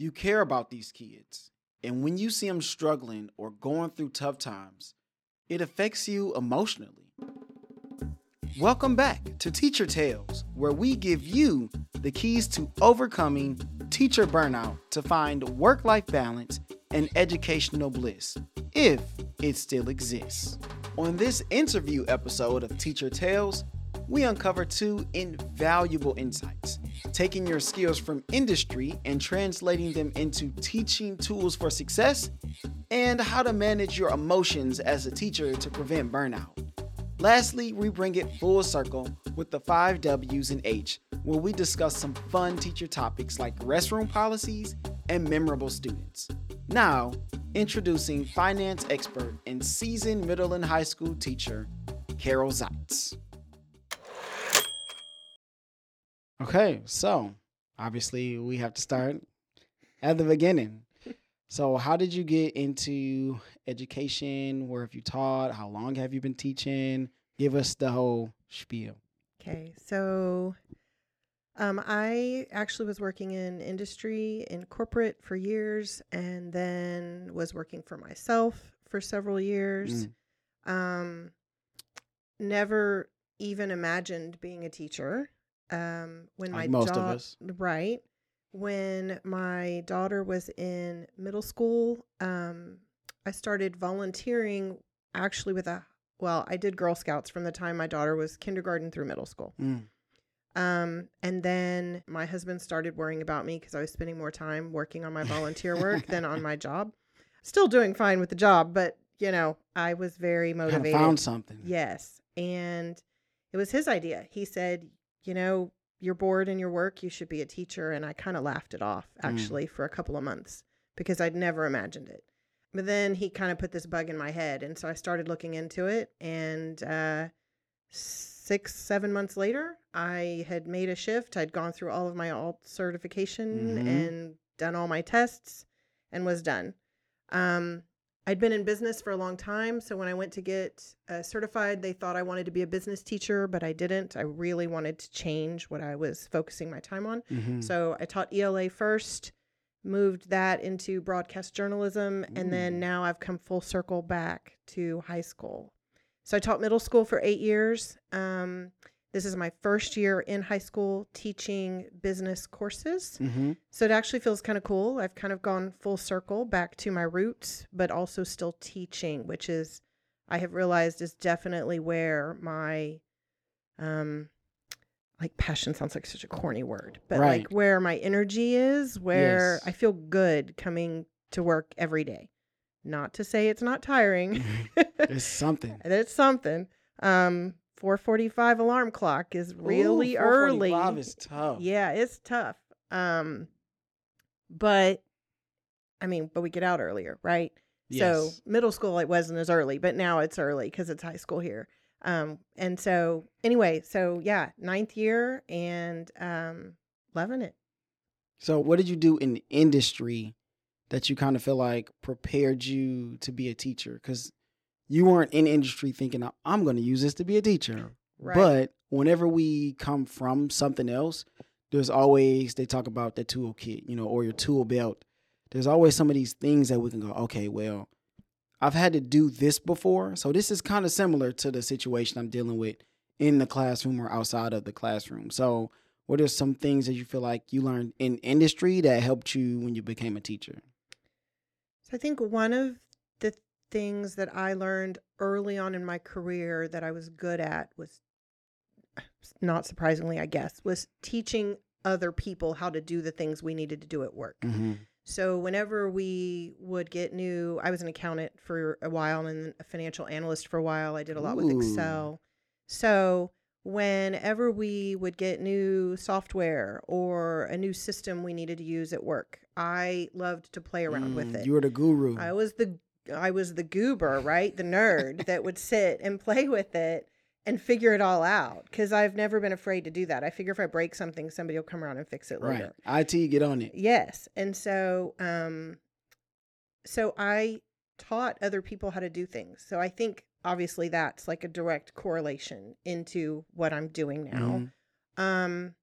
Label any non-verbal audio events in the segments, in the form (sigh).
You care about these kids. And when you see them struggling or going through tough times, it affects you emotionally. Welcome back to Teacher Tales, where we give you the keys to overcoming teacher burnout to find work life balance and educational bliss, if it still exists. On this interview episode of Teacher Tales, we uncover two invaluable insights taking your skills from industry and translating them into teaching tools for success, and how to manage your emotions as a teacher to prevent burnout. Lastly, we bring it full circle with the five W's and H, where we discuss some fun teacher topics like restroom policies and memorable students. Now, introducing finance expert and seasoned middle and high school teacher, Carol Zeitz. Okay, so obviously we have to start at the beginning. So, how did you get into education? Where have you taught? How long have you been teaching? Give us the whole spiel. Okay, so um, I actually was working in industry in corporate for years, and then was working for myself for several years. Mm. Um, never even imagined being a teacher. Um, when Like my most of us. right when my daughter was in middle school, um, I started volunteering actually with a well, I did Girl Scouts from the time my daughter was kindergarten through middle school. Mm. Um, and then my husband started worrying about me because I was spending more time working on my volunteer work than on my (laughs) job. Still doing fine with the job, but you know, I was very motivated. found something. Yes. And it was his idea. He said, you know, you're bored in your work, you should be a teacher. And I kind of laughed it off Mm. actually for a couple of months because I'd never imagined it. But then he kind of put this bug in my head. And so I started looking into it. And uh, six, seven months later, I had made a shift. I'd gone through all of my alt certification Mhm. and done all my tests and was done. Um, I'd been in business for a long time. So when I went to get uh, certified, they thought I wanted to be a business teacher, but I didn't. I really wanted to change what I was focusing my time on. Mhm. So I taught ELA first, moved that into broadcast journalism, and then now I've come full circle back to high school. So I taught middle school for eight years. Um, this is my first year in high school teaching business courses. Mhm. So it actually feels kind of cool. I've kind of gone full circle back to my roots, but also still teaching, which is I have realized is definitely where my um like passion sounds like such a corny word, but Right. like where my energy is, where Yes. I feel good coming to work every day. Not to say it's not tiring. (laughs) It's something. it's something. Um 445 alarm clock is really Ooh, early. 445 is tough. Yeah, it's tough. Um, but I mean, but we get out earlier, right? So Yes. middle school it wasn't as early, but now it's early because it's high school here. Um, and so anyway, so yeah, ninth year and um, loving it. So, what did you do in the industry that you kind of feel like prepared you to be a teacher? Because you weren't in industry thinking, I'm going to use this to be a teacher. Right. But whenever we come from something else, there's always, they talk about the toolkit, you know, or your tool belt. There's always some of these things that we can go, okay, well, I've had to do this before. So, this is kind of similar to the situation I'm dealing with in the classroom or outside of the classroom. So, what are some things that you feel like you learned in industry that helped you when you became a teacher? So I think one of things that I learned early on in my career that I was good at was not surprisingly, I guess, was teaching other people how to do the things we needed to do at work. Mm-hmm. So whenever we would get new, I was an accountant for a while and then a financial analyst for a while. I did a lot with Excel. So whenever we would get new software or a new system we needed to use at work, I loved to play around with it. Mm, You were the guru. I was the I was the goober, right? The nerd that would (laughs) sit and play with it and figure it all out because I've never been afraid to do that. I figure if I break something, somebody will come around and fix it right. later. IT, get on it. Yes. And so um so I taught other people how to do things. So I think obviously that's like a direct correlation into what I'm doing now. Mhm. Um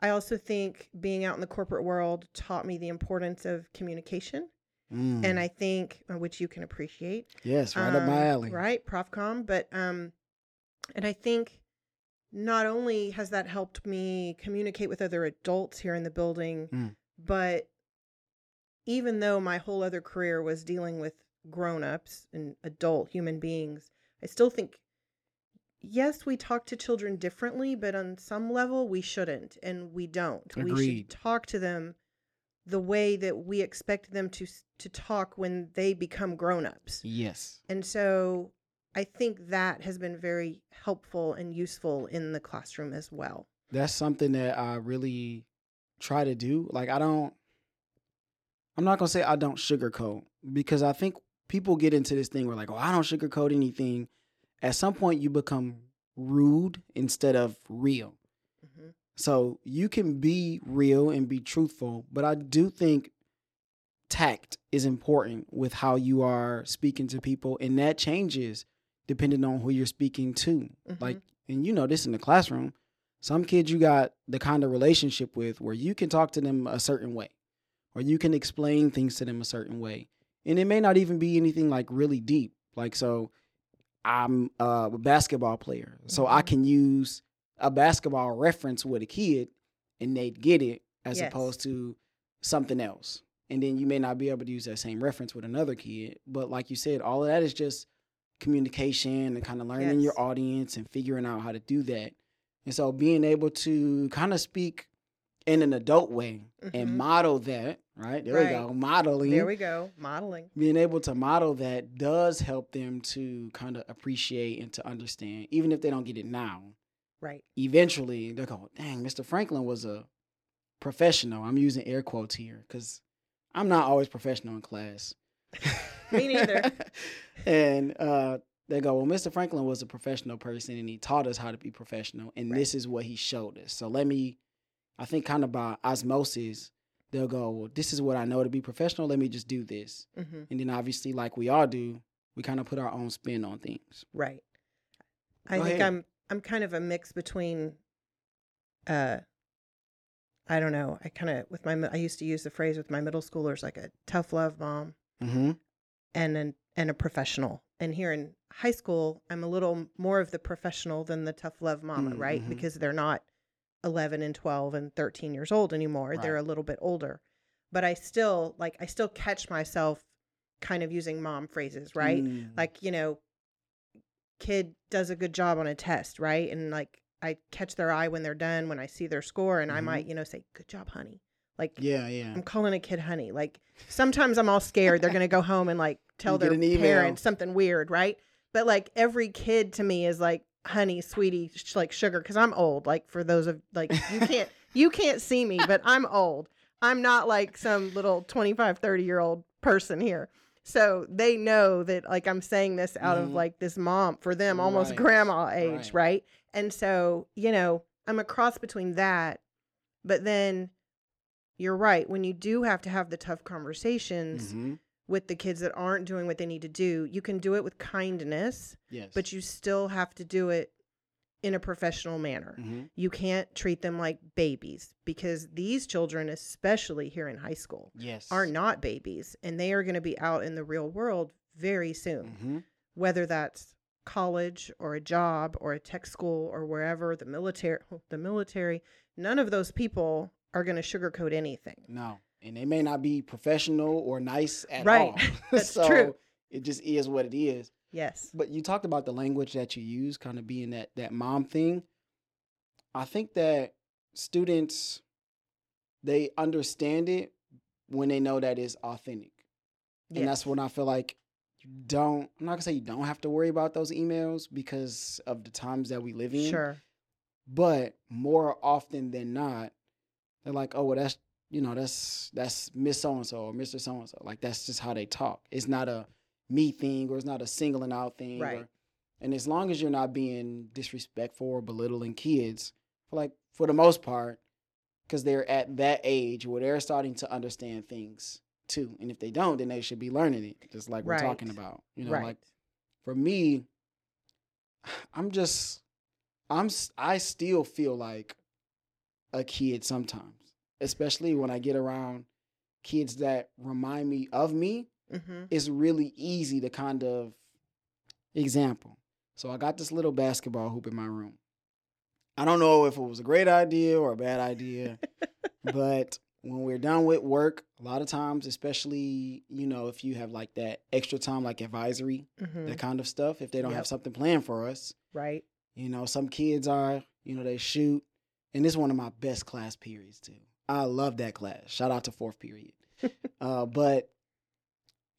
I also think being out in the corporate world taught me the importance of communication. Mm. And I think, uh, which you can appreciate, yes, right up my um, alley. Right, Profcom. But um, and I think not only has that helped me communicate with other adults here in the building, Mm. but even though my whole other career was dealing with grown-ups and adult human beings, I still think yes, we talk to children differently, but on some level we shouldn't and we don't. We should talk to them the way that we expect them to to talk when they become grown-ups. Yes. And so I think that has been very helpful and useful in the classroom as well. That's something that I really try to do. Like I don't I'm not gonna say I don't sugarcoat because I think people get into this thing where like, oh, I don't sugarcoat anything. At some point you become rude instead of real. So you can be real and be truthful, but I do think tact is important with how you are speaking to people, and that changes depending on who you're speaking to. Like, and you know this in the classroom. Some kids you got the kind of relationship with where you can talk to them a certain way, or you can explain things to them a certain way, and it may not even be anything like really deep. Like, so I'm uh, a basketball player, so I Mhm. can use a basketball reference with a kid and they'd get it as Yes. opposed to something else. And then you may not be able to use that same reference with another kid. But like you said, all of that is just communication and kind of learning your audience and figuring out how to do that. And so being able to kind of speak in an adult way and Mhm. model that, right? There Right. we go, modeling There we go, modeling. being able to model that does help them to kind of appreciate and to understand, even if they don't get it now. Right. Eventually, they'll go, "Dang, Mr. Franklin was a professional." I'm using air quotes here because I'm not always professional in class. (laughs) Me neither. (laughs) and uh, they go, "Well, Mr. Franklin was a professional person, and he taught us how to be professional, and Right. this is what he showed us." So let me, I think, kind of by osmosis, they'll go, "Well, this is what I know to be professional. Let me just do this." hmm And then obviously, like we all do, we kind of put our own spin on things. Right. I Go think ahead. I'm I'm kind of a mix between uh I don't know. I kind of with my I used to use the phrase with my middle schoolers like a tough love mom Mm-hmm. and an and a professional. And here in high school, I'm a little more of the professional than the tough love mama, Mm, right? mhm. Because they're not 11 and 12 and 13 years old anymore. They're a little bit older. But I still like I still catch myself kind of using mom phrases, right? Mm. Like, you know, kid does a good job on a test, right? And like I catch their eye when they're done, when I see their score and I Mhm. might, you know, say, "Good job, honey." Like yeah, yeah. I'm calling a kid honey. Like sometimes I'm all scared they're gonna go home and like (laughs) tell their parents something weird, right? But like every kid to me is like honey, sweetie, sh- like sugar, because I'm old. Like for those of like you can't (laughs) you can't see me, but I'm old. I'm not like some little 25, 30 year old person here. So they know that like I'm saying this out of Mhm. like this mom for them almost Right. grandma age, Right. right? And so, you know, I'm a cross between that, but then you're right. When you do have to have the tough conversations Mhm. with the kids that aren't doing what they need to do, you can do it with kindness, Yes. but you still have to do it in a professional manner. Mhm. You can't treat them like babies because these children, especially here in high school, Yes. are not babies and they are going to be out in the real world very soon, hmm whether that's college or a job or a tech school or wherever the military (laughs) the military none of those people are going to sugarcoat anything No, and they may not be professional or nice at Right. all. (laughs) That's so true. It just is what it is. Yes But you talked about the language that you use, kind of being that that mom thing. I think that students they understand it when they know that it's authentic. And that's when I feel like you don't I'm not gonna say you don't have to worry about those emails because of the times that we live in. sure But more often than not, they're like, oh well that's you know, that's that's Miss So and so or Mr. So and so. Like that's just how they talk. It's not a me thing or it's not a singling out thing. Right. Or, and as long as you're not being disrespectful or belittling kids, for like for the most part, because they're at that age where they're starting to understand things too. And if they don't, then they should be learning it, just like we're talking about. You know, right like for me, I'm just I'm I still feel like a kid sometimes, especially when I get around kids that remind me of me. Mm-hmm. It's really easy to kind of example. So I got this little basketball hoop in my room. I don't know if it was a great idea or a bad idea, (laughs) but when we're done with work, a lot of times, especially, you know, if you have like that extra time, like advisory, Mm-hmm. that kind of stuff, if they don't Yep. have something planned for us, Right. you know, some kids are, you know, they shoot. And this is one of my best class periods, too. I love that class. Shout out to fourth period. (laughs) uh, but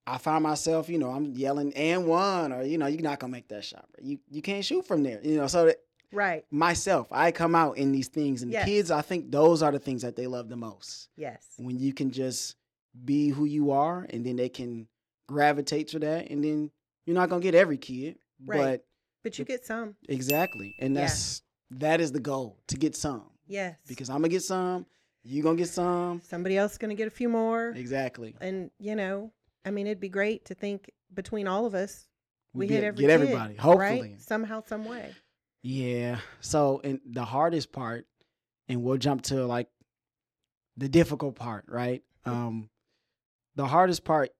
I find myself, you know, I'm yelling and one, or, you know, you're not going to make that shot. Bro. You, you can't shoot from there, you know. So that Right. myself, I come out in these things. And Yes. the kids, I think those are the things that they love the most. Yes. When you can just be who you are and then they can gravitate to that. And then you're not going to get every kid. Right. But But you get some. Exactly. And Yeah. that's that is the goal to get some. Yes. Because I'm gonna get some, you gonna get some. somebody else going to get a few more. Exactly. And, you know, I mean, it'd be great to think between all of us, we, get, hit every get kid, everybody. Hopefully. right? Somehow, some way. Yeah. So and the hardest part, and we'll jump to like the difficult part, right? Um the hardest part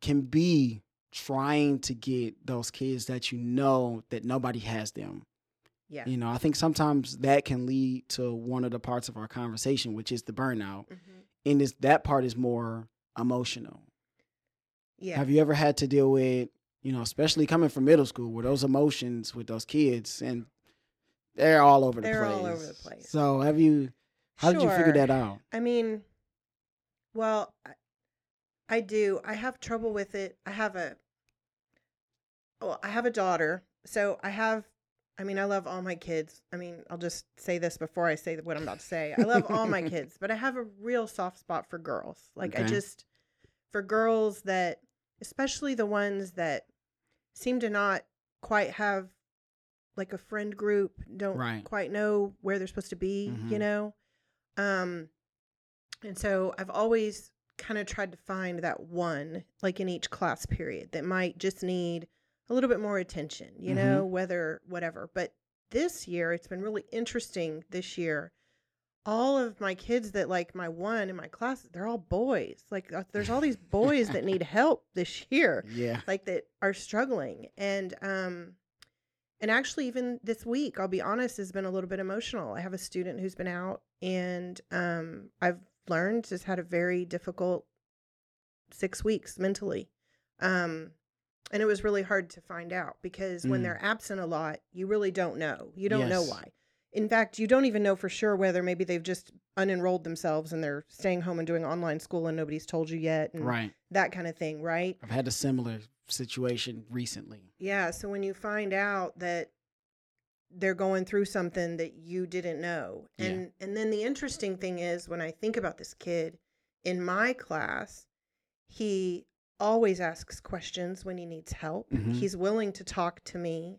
can be trying to get those kids that you know that nobody has them. Yeah. You know, I think sometimes that can lead to one of the parts of our conversation, which is the burnout. Mhm. and this that part is more emotional. Yeah. Have you ever had to deal with, you know, especially coming from middle school, where those emotions with those kids and they're all over the place. They're all over the place. So have you? How did you figure that out? I mean, well, I, I do. I have trouble with it. I have a, well, I have a daughter. So I have, I mean, I love all my kids. I mean, I'll just say this before I say what I'm about to say. I love all my (laughs) kids, but I have a real soft spot for girls. Like, I just, for girls that, especially the ones that seem to not quite have like a friend group, don't Right. quite know where they're supposed to be, you Mhm. know? Um, and so I've always kind of tried to find that one, like in each class period, that might just need a little bit more attention, you Mhm. know, whether, whatever. But this year, it's been really interesting this year. All of my kids that like my one in my class, they're all boys. Like uh, there's all these boys that need (laughs) help this year Yeah. like that are struggling and um and actually even this week i'll be honest has been a little bit emotional i have a student who's been out and um i've learned just had a very difficult six weeks mentally um and it was really hard to find out because when Mm. they're absent a lot you really don't know you don't know why in fact you don't even know for sure whether maybe they've just unenrolled themselves and they're staying home and doing online school and nobody's told you yet and Right. that kind of thing right I've had a similar situation recently. Yeah, so when you find out that they're going through something that you didn't know. Yeah. And and then the interesting thing is when I think about this kid in my class, he always asks questions when he needs help. Mhm. He's willing to talk to me.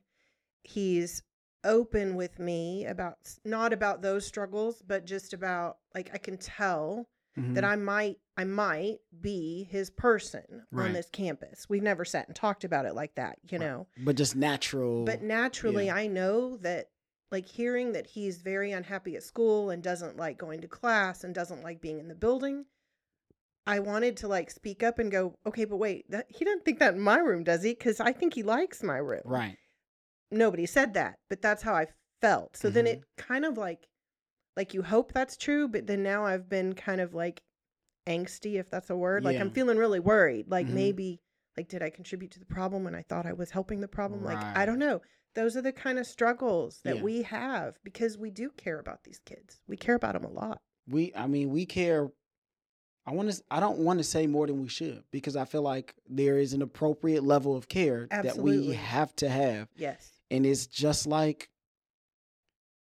He's open with me about not about those struggles, but just about like I can tell that Mhm. I might I might be his person Right. on this campus. We've never sat and talked about it like that, you Right. know. but just natural. But naturally yeah. I know that like hearing that he's very unhappy at school and doesn't like going to class and doesn't like being in the building. I wanted to like speak up and go, "Okay, but wait, that, he doesn't think that in my room, does he? Cuz I think he likes my room." right. Nobody said that, but that's how I felt. So then Mhm. it kind of like like you hope that's true, but then now I've been kind of like angsty if that's a word. Like I'm feeling really worried. Like Mhm. maybe like did I contribute to the problem when I thought I was helping the problem? Like I don't know. Those are the kind of struggles that Yeah. we have because we do care about these kids. We care about them a lot. We I mean, we care I want to I don't want to say more than we should because I feel like there is an appropriate level of care that we have to have. Yes. And it's just like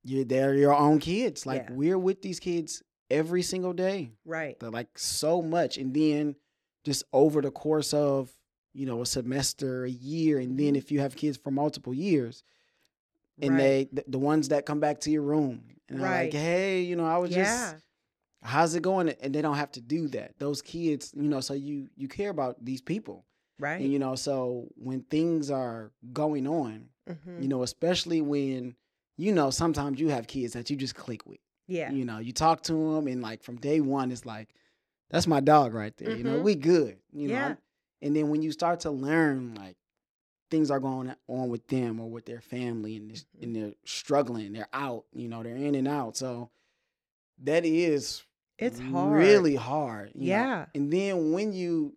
you they're your own kids like Yeah. we're with these kids every single day Right. they're like so much and then just over the course of you know a semester a year and then Mhm. if you have kids for multiple years and right. they the, the ones that come back to your room and they're like hey you know i was yeah. just how's it going and they don't have to do that those kids you know so you you care about these people right. and you know so when things are going on Mhm. you know, especially when you know sometimes you have kids that you just click with. Yeah. You know, you talk to them, and like from day one, it's like, that's my dog right there. You know, Mhm. we good. You know, Yeah. and then when you start to learn like things are going on with them or with their family, and Mhm. and they're struggling, they're out. You know, they're in and out. So that is It's hard. really hard. you know. Yeah. And then when you,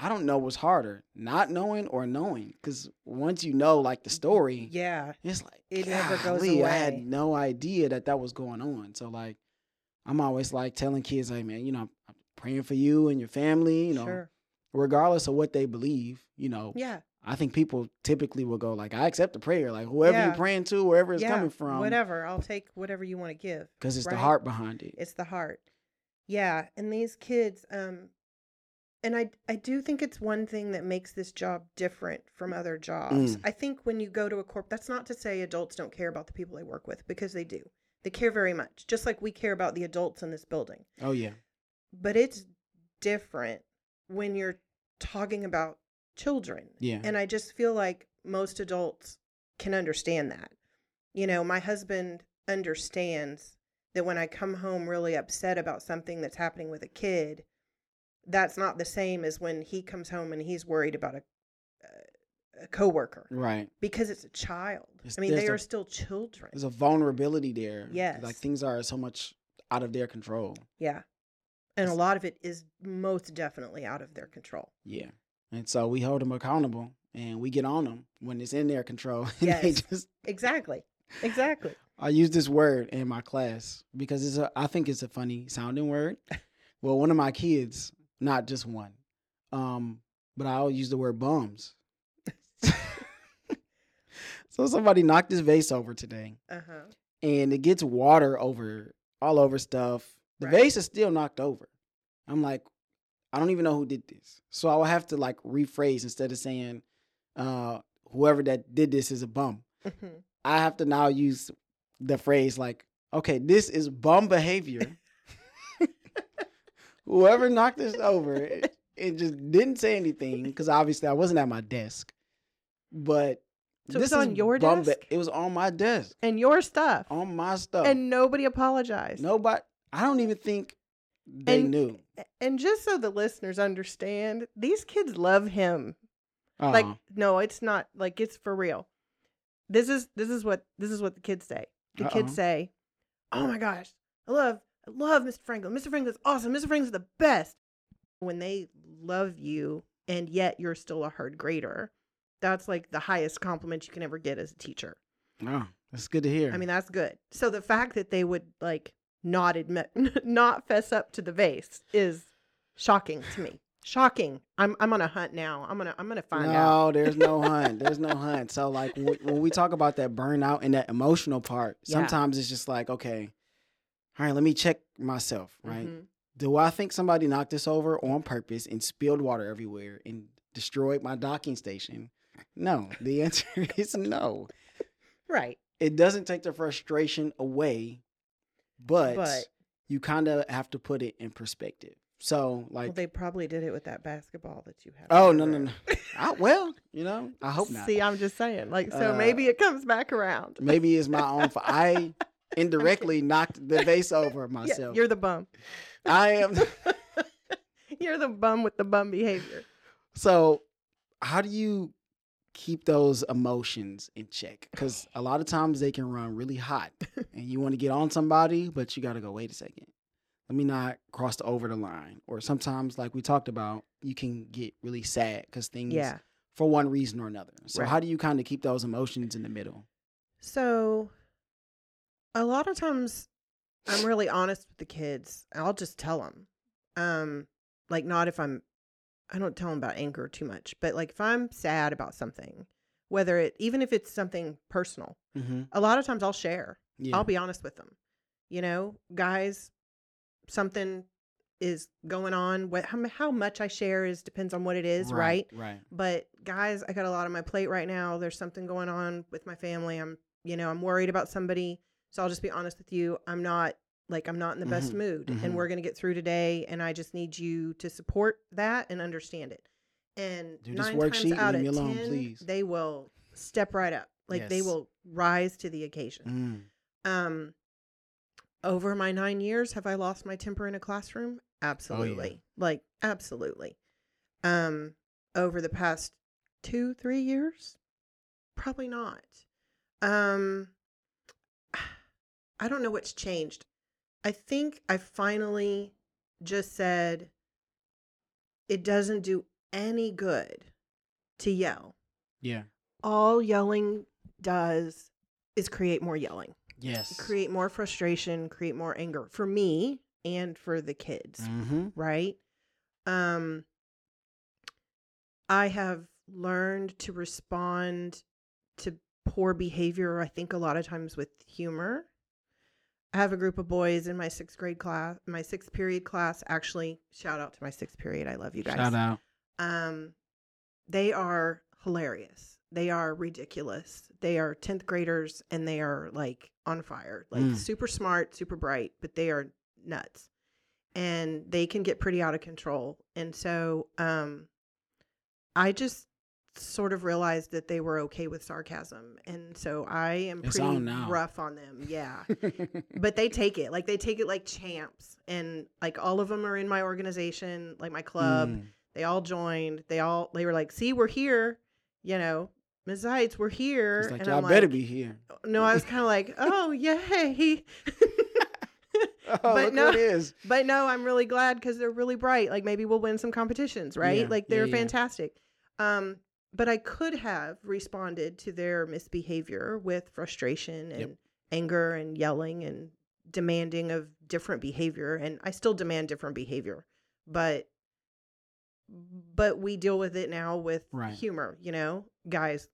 I don't know what's harder, not knowing or knowing, because once you know like the story, Yeah. it's like It never goes golly, I had no idea that that was going on. So like, I'm always like telling kids, like, man, you know, I'm praying for you and your family. You know, Sure. regardless of what they believe. You know, Yeah. I think people typically will go like, I accept the prayer, like whoever Yeah. you're praying to, wherever it's yeah. coming from, Whatever. I'll take whatever you want to give. because it's the heart behind it. It's the heart. Yeah, and these kids um and I I do think it's one thing that makes this job different from other jobs. Mm. I think when you go to a corp that's not to say adults don't care about the people they work with because they do. They care very much, just like we care about the adults in this building. oh yeah, But it's different when you're talking about children. yeah, And I just feel like most adults can understand that. You know, my husband understands that when I come home really upset about something that's happening with a kid, that's not the same as when he comes home and he's worried about a a coworker right. because it's a child. It's- I mean, they a- are still children. There's a vulnerability there. Yes. like things are so much out of their control. Yeah. And a lot of it is most definitely out of their control. Yeah. And so we hold them accountable and we get on them when it's in their control. (laughs) And they Yes. just Exactly. Exactly. (laughs) I use this word in my class because it's a I think it's a funny sounding word. (laughs) Well, one of my kids, not just one, um, but I'll use the word bums. (laughs) so somebody knocked his vase over today Uh-huh. and it gets water over all over stuff. The Right. vase is still knocked over. I'm like, I don't even know who did this. So I will have to like rephrase instead of saying, uh, whoever that did this is a bum. Mhm. I have to now use the phrase like, okay, this is bum behavior. Whoever knocked this (laughs) over, it, it just didn't say anything because obviously I wasn't at my desk. But So it was on your desk? it was on my desk, And your stuff. on my stuff. And nobody apologized. Nobody. I don't even think they And- knew. And just so the listeners understand, these kids love him. Like Uh-uh. no, it's not like it's for real. This is this is what this is what the kids say. The kids Uh-oh. say, "Oh my gosh, I love I love Mr. Franklin. Mr. Franklin's awesome. Mr. Franklin's the best." When they love you and yet you're still a hard grader, that's like the highest compliment you can ever get as a teacher. oh, that's good to hear. I mean, that's good. So the fact that they would like not admit, (laughs) not fess up to the vase is shocking to me. Shocking. I'm I'm on a hunt now. I'm gonna I'm gonna find no, out. No, there's no (laughs) hunt. There's no hunt. So like when, when we talk about that burnout and that emotional part, Yeah. sometimes it's just like, okay, all right, let me check myself, right? Mhm. Do I think somebody knocked this over on purpose and spilled water everywhere and destroyed my docking station? No. The (laughs) answer is no. Right. It doesn't take the frustration away, but, But- you kind of have to put it in perspective. So like well, they probably did it with that basketball that you have. Oh no no no! (laughs) I, well, you know, I hope not. See, I'm just saying. Like, so Uh, maybe it comes back around. Maybe it's my (laughs) own. fault. I indirectly knocked the (laughs) vase over Yeah, myself. you're the bum. I am. (laughs) you're the bum with the bum behavior. So, how do you keep those emotions in check? Because a lot of times they can run really hot, (laughs) and you want to get on somebody, but you got to go. Wait a second. Let me not cross the over the line. Or sometimes, like we talked about, you can get really sad because things, Yeah. for one reason or another. So, Right. how do you kind of keep those emotions in the middle? So, a lot of times, I'm really honest with the kids. I'll just tell them. Um, like not if I'm, I don't tell them about anger too much, but like if I'm sad about something, whether it even if it's something personal, Mm-hmm. a lot of times I'll share. Yeah. I'll be honest with them. You know, guys, something is going on. What how, how much I share is depends on what it is, right? Right. But guys, I got a lot on my plate right now. There's something going on with my family. I'm, you know, I'm worried about somebody. So I'll just be honest with you. I'm not like I'm not in the best Mhm, mood mhm. and we're going to get through today and I just need you to support that and understand it. And Do this nine worksheet times out leave of me alone, 10, please. they will step right up. Like they will rise to the occasion. Mm. Um over my nine years, have I lost my temper in a classroom? Absolutely. Like, absolutely. Um, over the past two, three years, probably not. Um, I don't know what's changed. I think I finally just said it doesn't do any good to yell. Yeah. All yelling does is create more yelling, Yes. create more frustration, create more anger for me and for the kids, Mm-hmm. right? Um I have learned to respond to poor behavior I think a lot of times with humor. I have a group of boys in my 6th grade class, my 6th period class. Actually shout out to my 6th period. I love you guys. Shout out. um they are hilarious. They are ridiculous. They are 10th graders and they are like on fire. Like Mm. super smart super bright but they are nuts. And they can get pretty out of control. And so um i just sort of realized that they were okay with sarcasm and so i am It's pretty rough on them yeah but they take it like they take it like champs and like all of them are in my organization like my club Mm. they all joined. They all they were like, "See, we're here." You know, Ms. Zeitz, we're here. It's like and y'all I'm better like, be here. No, I was kind of like, (laughs) "Oh, yay!" (laughs) Oh, But no- it is. but no, I'm really glad because they're really bright. Like maybe we'll win some competitions, right? Yeah, Like they're yeah. fantastic. Um, but I could have responded to their misbehavior with frustration and Yep. anger and yelling and demanding of different behavior, and I still demand different behavior, but but we deal with it now with Right. humor, you know, guys.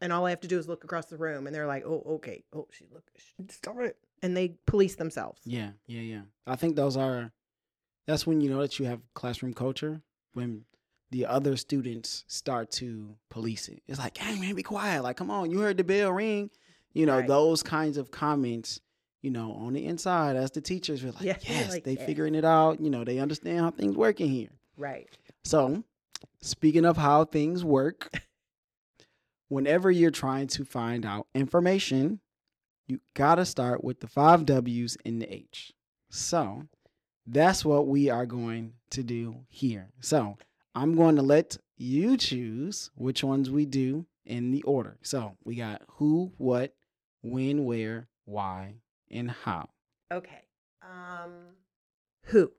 And all I have to do is look across the room, and they're like, "Oh, okay. Oh, she look, stop it," and they police themselves. Yeah, yeah, yeah. I think those are. That's when you know that you have classroom culture when the other students start to police it. It's like, hey man, be quiet. Like, come on, you heard the bell ring. You know Right. those kinds of comments. You know, on the inside, as the teachers, we're like, Yeah, (laughs) yes, like, they yeah. figuring it out. You know, they understand how things work in here. Right. So, speaking of how things work, whenever you're trying to find out information, you gotta start with the five W's and the H. So, that's what we are going to do here. So, I'm going to let you choose which ones we do in the order. So, we got who, what, when, where, why, and how. Okay. Um, who?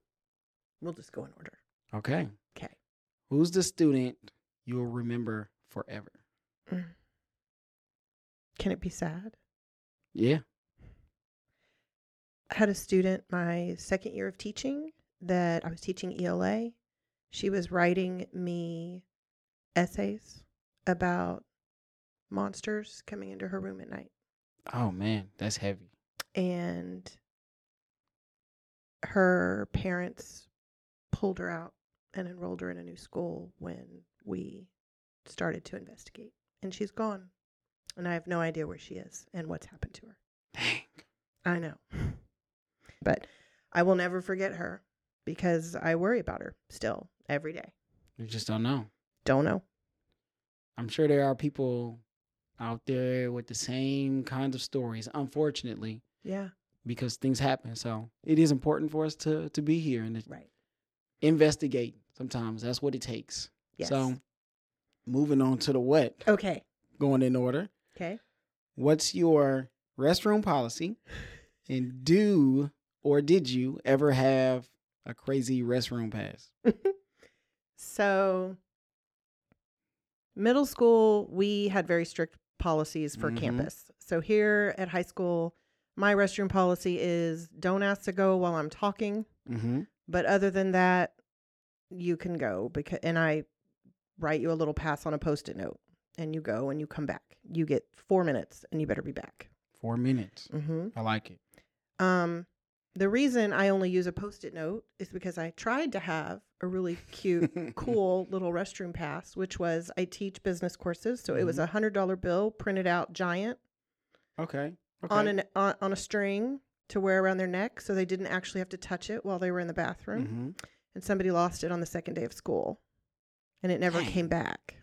We'll just go in order. Okay. Okay. Who's the student you'll remember forever? Can it be sad? Yeah. I had a student my second year of teaching that I was teaching ELA. She was writing me essays about monsters coming into her room at night. Oh man, that's heavy. And her parents pulled her out and enrolled her in a new school when we started to investigate. And she's gone. And I have no idea where she is and what's happened to her. Dang. I know. But I will never forget her because I worry about her still every day. You just don't know. Don't know. I'm sure there are people out there with the same kinds of stories, unfortunately, Yeah. because things happen. So it is important for us to to be here and to Right. investigate. Sometimes that's what it takes. Yes. So moving on to the what, okay. going in order. Okay. What's your restroom policy? And do or did you ever have a crazy restroom pass? (laughs) So, middle school, we had very strict policies for Mhm. campus. So, here at high school, my restroom policy is don't ask to go while I'm talking. Mm-hmm. But other than that, you can go because, and I write you a little pass on a post it note and you go and you come back. You get four minutes and you better be back. Four minutes. Mm-hmm. I like it. Um, the reason I only use a post it note is because I tried to have a really cute, (laughs) cool little restroom pass, which was I teach business courses. So it was a hundred dollar bill printed out giant Okay. Okay. on an on, on a string to wear around their neck, so they didn't actually have to touch it while they were in the bathroom. hmm And somebody lost it on the second day of school, and it never Dang. came back.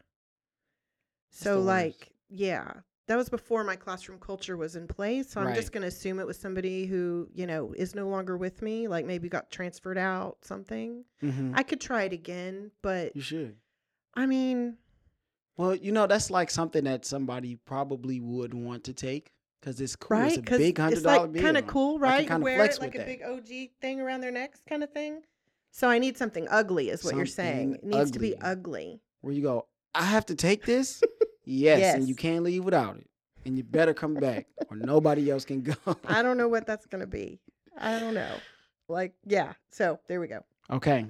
So worst. like, yeah, that was before my classroom culture was in place. So I'm just going to assume it was somebody who, you know, is no longer with me, like maybe got transferred out, something. hmm I could try it again, but You should. I mean, Well, you know, that's like something that somebody probably would want to take because it's cool. right? It's a big hundred it's dollar like kind of cool, right? You kinda wear flex it like with a that. big OG thing around their necks, kind of thing. So I need something ugly, is what you're saying. It needs to be ugly. ugly. Where you go, I have to take this? (laughs) yes, and you can't leave without it. And you better come back or nobody else can go. I don't know what that's going to be. I don't know. Like, yeah. So there we go. okay.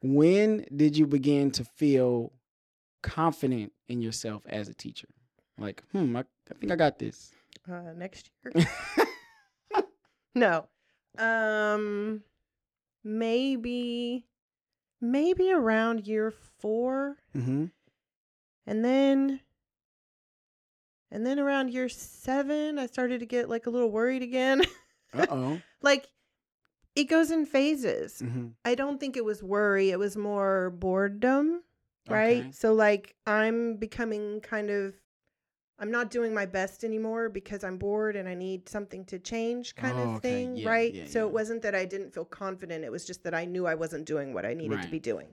When did you begin to feel confident in yourself as a teacher? Like, hmm, I, I think I got this. Uh, next year. (laughs) (laughs) no. Um maybe maybe around year 4 mm-hmm. and then and then around year 7 I started to get like a little worried again. (laughs) Uh oh. like it goes in phases. mm-hmm. I don't think it was worry, it was more boredom, right? So like I'm becoming kind of I'm not doing my best anymore because I'm bored and I need something to change kind Oh, of okay. thing, Yeah, right? yeah, so yeah. it wasn't that I didn't feel confident, it was just that I knew I wasn't doing what I needed to be doing.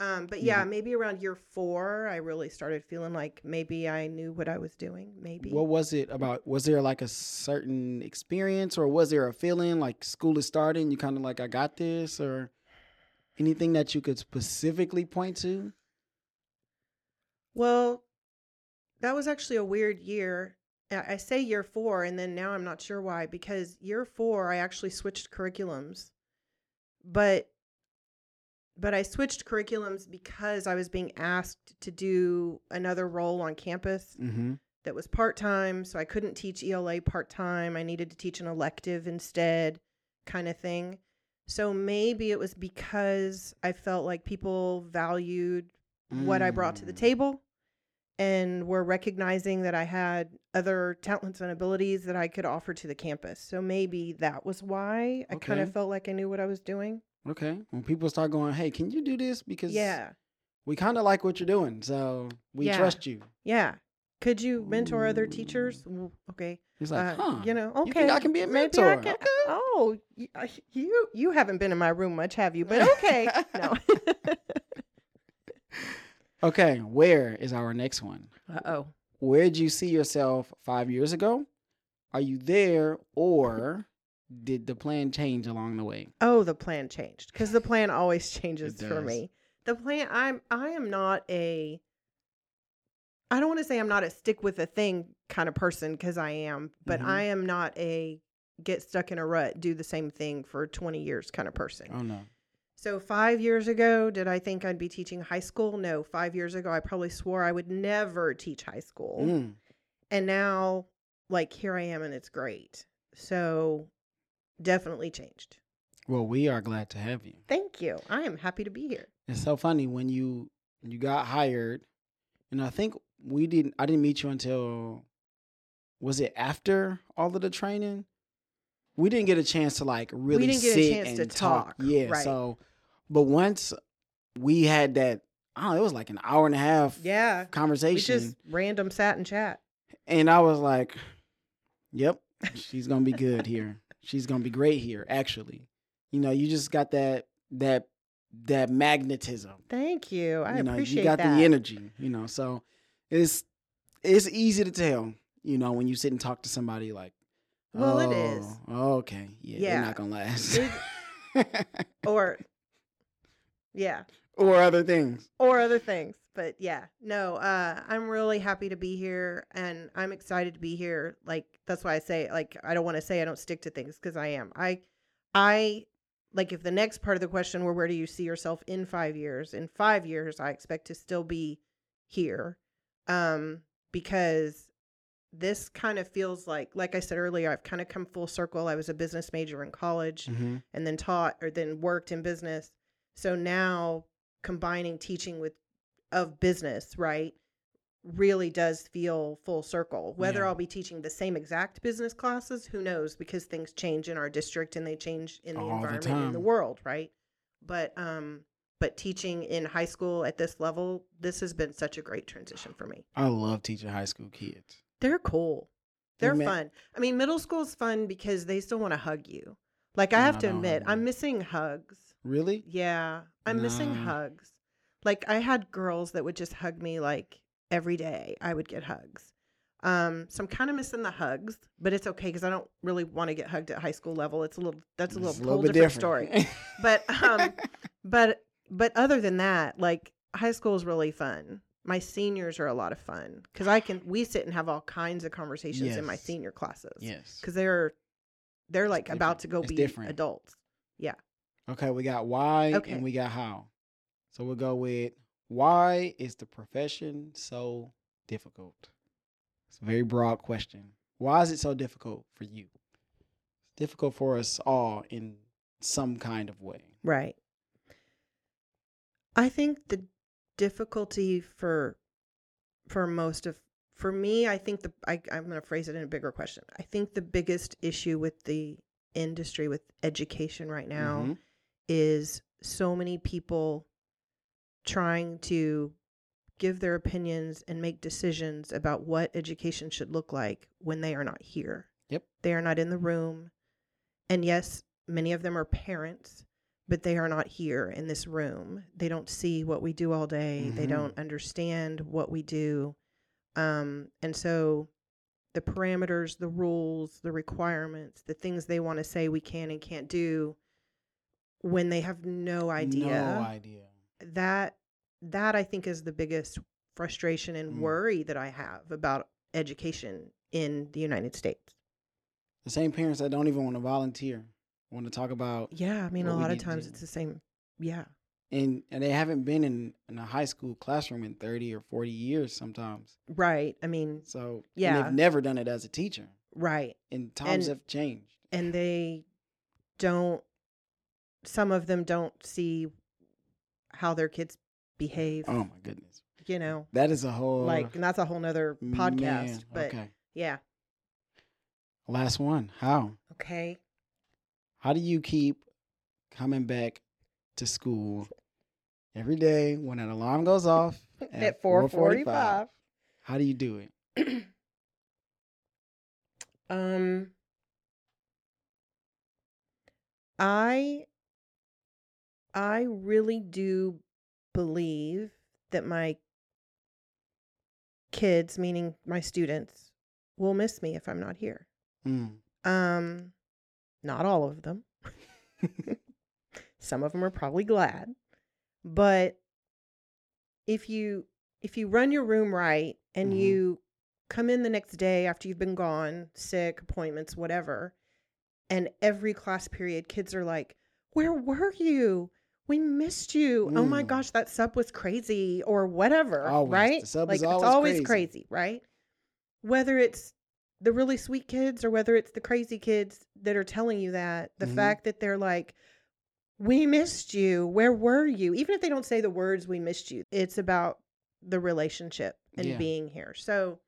Um but Yeah. yeah, maybe around year 4 I really started feeling like maybe I knew what I was doing, maybe. What was it about? Was there like a certain experience, or was there a feeling like school is starting? You kind of like, I got this, or anything that you could specifically point to? Well, that was actually a weird year. I say year four, and then now I'm not sure why, because year four, I actually switched curriculums. But but I switched curriculums because I was being asked to do another role on campus Mm-hmm. that was part time. So I couldn't teach ELA part time. I needed to teach an elective instead, kind of thing. So maybe it was because I felt like people valued what I brought to the Mm. table and were recognizing that I had other talents and abilities that I could offer to the campus. So maybe that was why I kind of felt like I knew what I was doing. Okay. When people start going, hey, can you do this? Because Yeah. we kind of like what you're doing, so we Yeah. trust you. Yeah. Could you mentor other teachers? Okay. It's like, Uh, huh? You know, okay. You I can be a mentor? Can- Okay. Oh, uh, you you haven't been in my room much, have you? But (laughs) okay. no. (laughs) (laughs) Okay. Where is our next one? uh oh. Where did you see yourself five years ago? Are you there, or did the plan change along the way? Oh, the plan changed because the plan always (laughs) changes for me. The plan, I'm, I am not a. I don't want to say I'm not a stick with a thing kind of person because I am, but Mhm. I am not a get stuck in a rut, do the same thing for 20 years kind of person. Oh no. So five years ago, did I think I'd be teaching high school? No. Five years ago, I probably swore I would never teach high school. Mm. And now, like, here I am and it's great. So definitely changed. Well, we are glad to have you. Thank you. I am happy to be here. It's so funny when you you got hired, and I think we didn't. I didn't meet you until was it after all of the training? We didn't get a chance to like really didn't get a sit and talk. talk, Yeah. right. So, but once we had that, I don't know, it was like an hour and a half Yeah. We conversation, just random sat and chat. and I was like, "Yep, she's gonna be good here. She's gonna be great here." Actually, you know, you just got that that that magnetism. Thank you. I you know, appreciate you got that. the energy. You know, so it's it's easy to tell. You know, when you sit and talk to somebody like, Well, it "Oh, is. oh, okay, yeah, they're Yeah. not gonna last, (laughs) Or, yeah. or other things. or other things. But yeah, no, uh, I'm really happy to be here and I'm excited to be here. Like, that's why I say, like, I don't want to say I don't stick to things because I am. I, I, like, if the next part of the question were, where do you see yourself in five years? In five years, I expect to still be here. Um, because this kind of feels like, like I said earlier, I've kind of come full circle. I was a business major in college Mm-hmm. and then taught or then worked in business. So now combining teaching with of business, right, really does feel full circle. Whether Yeah. I'll be teaching the same exact business classes, who knows, because things change in our district and they change in the All the environment in the world, right? But um but teaching in high school at this level, this has been such a great transition for me. I love teaching high school kids. They're cool. They're fun. I mean, middle school's fun because they still want to hug you. Like I have to don't admit, hug I'm missing hugs. Really? Yeah, I'm missing Nah. hugs. Like I had girls that would just hug me like every day. I would get hugs. Um, so I'm kind of missing the hugs, but it's okay because I don't really want to get hugged at high school level. It's a little that's a little, It's little, whole different, story. (laughs) But um, but but other than that, like high school is really fun. My seniors are a lot of fun because I can we sit and have all kinds of conversations in my senior classes yes. because they're they're like about different. to go It's be different. adults. Yeah. Okay, we got why Okay. and we got how. So we'll go with why is the profession so difficult? It's a very broad question. Why is it so difficult for you? It's difficult for us all in some kind of way. Right. I think the difficulty for for most of for me, I think the I, I'm going to phrase it in a bigger question. I think the biggest issue with the industry with education right now Mhm. is so many people trying to give their opinions and make decisions about what education should look like when they are not here. Yep. They are not in the room. And yes, many of them are parents, but they are not here in this room. They don't see what we do all day. They Mhm. don't understand what we do. Um, and so the parameters, the rules, the requirements, the things they want to say we can and can't do when they have no idea No idea. that that I think is the biggest frustration and Mm. worry that I have about education in the United States. The same parents that don't even want to volunteer want to talk about Yeah, I mean a lot of times it's the same. Yeah. and and they haven't been in, in a high school classroom in 30 or 40 years sometimes. Right. I mean, So and Yeah. they've never done it as a teacher. right. And times And- have changed. And they don't some of them don't see how their kids behave, Oh my goodness. you know. That is a whole Like and that's a whole nother podcast. Man, But okay. yeah. Last one. How? Okay. How do you keep coming back to school every day when an alarm goes off (laughs) At four forty five. How do you do it? (clears throat) Um, I I really do believe that my kids, meaning my students, will miss me if I'm not here. Mm. Um, not all of them. (laughs) Some of them are probably glad, but if you if you run your room right and Mhm. you come in the next day after you've been gone, sick, appointments, whatever, and every class period kids are like, "Where were you? We missed you. Oh my Mm. gosh, that sub was crazy or whatever." Always. The Right? sub like is it's always always crazy. crazy, right? Whether it's the really sweet kids or whether it's the crazy kids that are telling you that, the Mhm. fact that they're like, we missed you. Where were you? Even if they don't say the words, we missed you, it's about the relationship and Yeah. being here. So,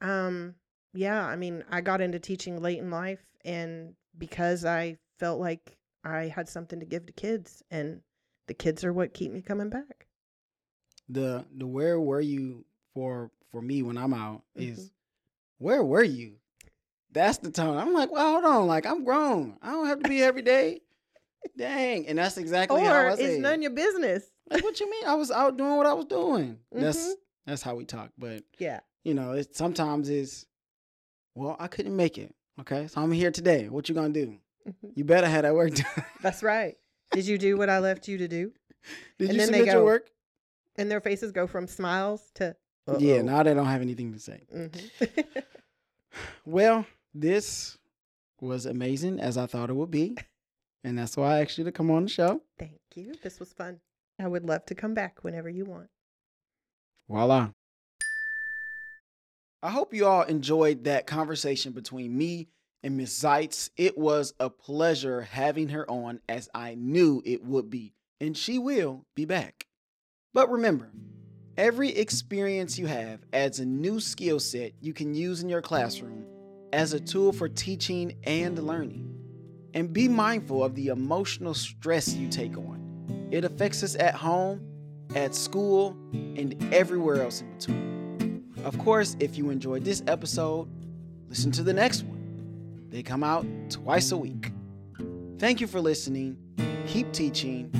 um, yeah, I mean, I got into teaching late in life and because I felt like I had something to give to kids and the kids are what keep me coming back. The the where were you for for me when I'm out is Mhm. Where were you? That's the tone. I'm like, well, hold on, like I'm grown. I don't have to be every day. Dang, and that's exactly how or I it's none of your business. Like, what you mean? I was out doing what I was doing. That's Mhm. that's how we talk. But Yeah. you know, it's sometimes it's well, I couldn't make it. Okay, so I'm here today. What you gonna do? Mhm. You better have that work (laughs) done. That's right. Did you do what I left you to do? (laughs) Did And you then they submit your work? And their faces go from smiles to Yeah, uh-oh. now they don't have anything to say. Mhm. (laughs) Well, this was amazing as I thought it would be. (laughs) And that's why I asked you to come on the show. Thank you. This was fun. I would love to come back whenever you want. Voila. I hope you all enjoyed that conversation between me and Miss Zeitz. It was a pleasure having her on as I knew it would be, and she will be back. But remember, every experience you have adds a new skill set you can use in your classroom as a tool for teaching and learning. And be mindful of the emotional stress you take on. It affects us at home, at school, and everywhere else in between. Of course, if you enjoyed this episode, listen to the next one. They come out twice a week. Thank you for listening. Keep teaching,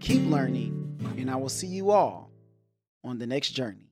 keep learning, and I will see you all on the next journey.